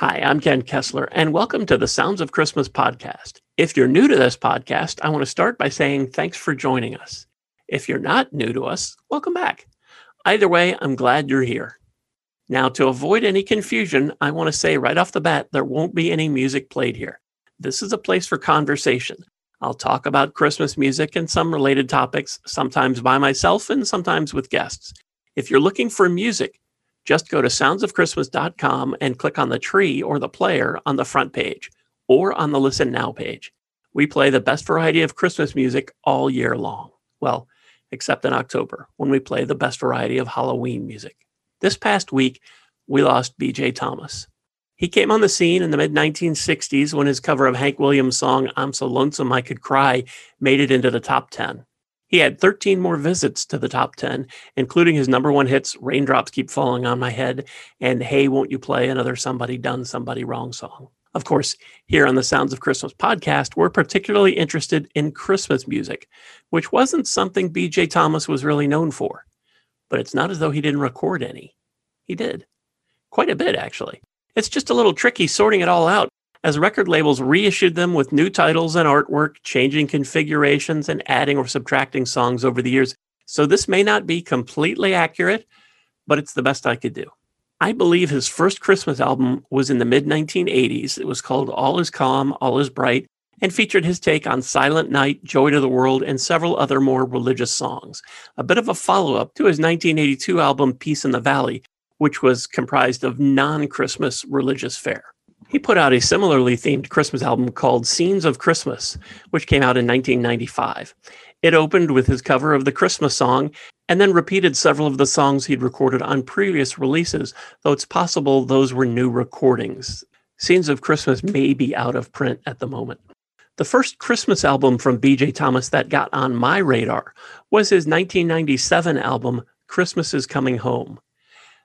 Hi, I'm Ken Kessler, and welcome to the Sounds of Christmas podcast. If you're new to this podcast, I want to start by saying thanks for joining us. If you're not new to us, welcome back. Either way, I'm glad you're here. Now, to avoid any confusion, I want to say right off the bat there won't be any music played here. This is a place for conversation. I'll talk about Christmas music and some related topics, sometimes by myself and sometimes with guests. If you're looking for music, just go to soundsofchristmas.com and click on the tree or the player on the front page or on the Listen Now page. We play the best variety of Christmas music all year long. Well, except in October when we play the best variety of Halloween music. This past week, we lost BJ Thomas. He came on the scene in the mid 1960s when his cover of Hank Williams' song I'm So Lonesome I Could Cry made it into the top 10. He had 13 more visits to the top 10, including his number one hits, Raindrops Keep Falling on My Head, and Hey, Won't You Play Another Somebody Done Somebody Wrong song. Of course, here on the Sounds of Christmas podcast, we're particularly interested in Christmas music, which wasn't something BJ Thomas was really known for. But it's not as though he didn't record any. He did. Quite a bit, actually. It's just a little tricky sorting it all out as record labels reissued them with new titles and artwork, changing configurations and adding or subtracting songs over the years. So this may not be completely accurate, but it's the best I could do. I believe his first Christmas album was in the mid 1980s. It was called All Is Calm, All Is Bright, and featured his take on Silent Night, Joy to the World, and several other more religious songs. A bit of a follow up to his 1982 album Peace in the Valley, which was comprised of non Christmas religious fare. He put out a similarly themed Christmas album called Scenes of Christmas, which came out in 1995. It opened with his cover of the Christmas song and then repeated several of the songs he'd recorded on previous releases, though it's possible those were new recordings. Scenes of Christmas may be out of print at the moment. The first Christmas album from BJ Thomas that got on my radar was his 1997 album, Christmas is Coming Home.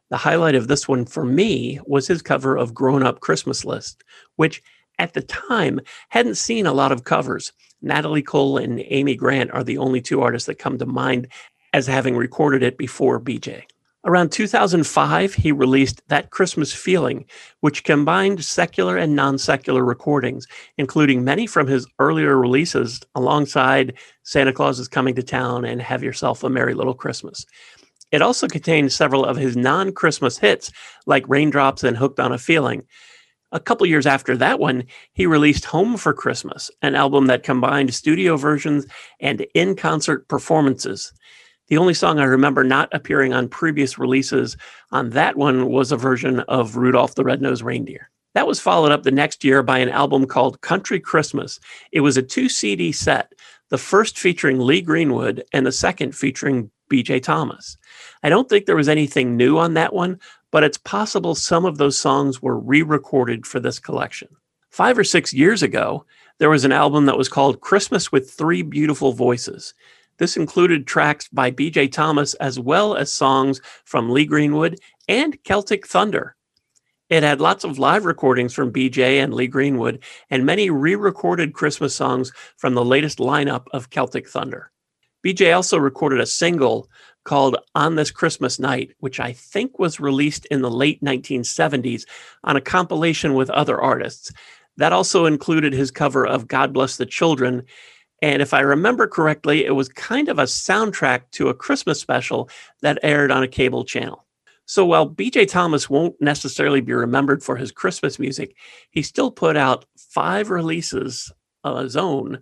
The highlight of this one for me was his cover of Grown Up Christmas List, which at the time hadn't seen a lot of covers. Natalie Cole and Amy Grant are the only two artists that come to mind as having recorded it before BJ. Around 2005, he released That Christmas Feeling, which combined secular and non secular recordings, including many from his earlier releases alongside Santa Claus is Coming to Town and Have Yourself a Merry Little Christmas. It also contained several of his non Christmas hits, like Raindrops and Hooked on a Feeling. A couple years after that one, he released Home for Christmas, an album that combined studio versions and in concert performances. The only song I remember not appearing on previous releases on that one was a version of Rudolph the Red-Nosed Reindeer. That was followed up the next year by an album called Country Christmas. It was a two CD set, the first featuring Lee Greenwood and the second featuring BJ Thomas. I don't think there was anything new on that one, but it's possible some of those songs were re recorded for this collection. Five or six years ago, there was an album that was called Christmas with Three Beautiful Voices. This included tracks by BJ Thomas as well as songs from Lee Greenwood and Celtic Thunder. It had lots of live recordings from BJ and Lee Greenwood and many re recorded Christmas songs from the latest lineup of Celtic Thunder. BJ also recorded a single called On This Christmas Night, which I think was released in the late 1970s on a compilation with other artists. That also included his cover of God Bless the Children. And if I remember correctly, it was kind of a soundtrack to a Christmas special that aired on a cable channel. So while BJ Thomas won't necessarily be remembered for his Christmas music, he still put out five releases of his own,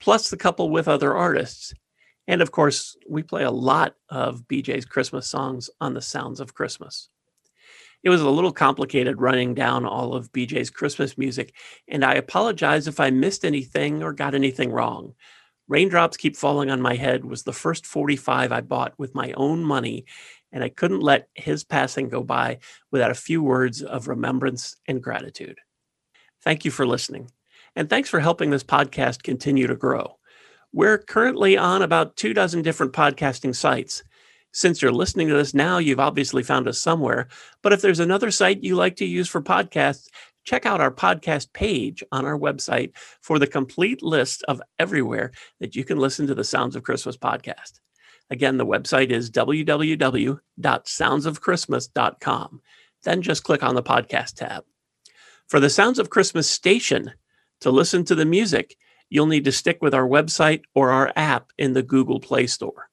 plus the couple with other artists. And of course, we play a lot of BJ's Christmas songs on the Sounds of Christmas. It was a little complicated running down all of BJ's Christmas music, and I apologize if I missed anything or got anything wrong. Raindrops Keep Falling on My Head was the first 45 I bought with my own money, and I couldn't let his passing go by without a few words of remembrance and gratitude. Thank you for listening, and thanks for helping this podcast continue to grow. We're currently on about two dozen different podcasting sites. Since you're listening to this now, you've obviously found us somewhere. But if there's another site you like to use for podcasts, check out our podcast page on our website for the complete list of everywhere that you can listen to the Sounds of Christmas podcast. Again, the website is www.soundsofchristmas.com. Then just click on the podcast tab. For the Sounds of Christmas station, to listen to the music, you'll need to stick with our website or our app in the Google Play Store.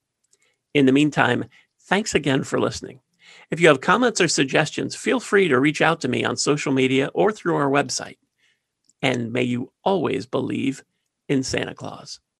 In the meantime, thanks again for listening. If you have comments or suggestions, feel free to reach out to me on social media or through our website. And may you always believe in Santa Claus.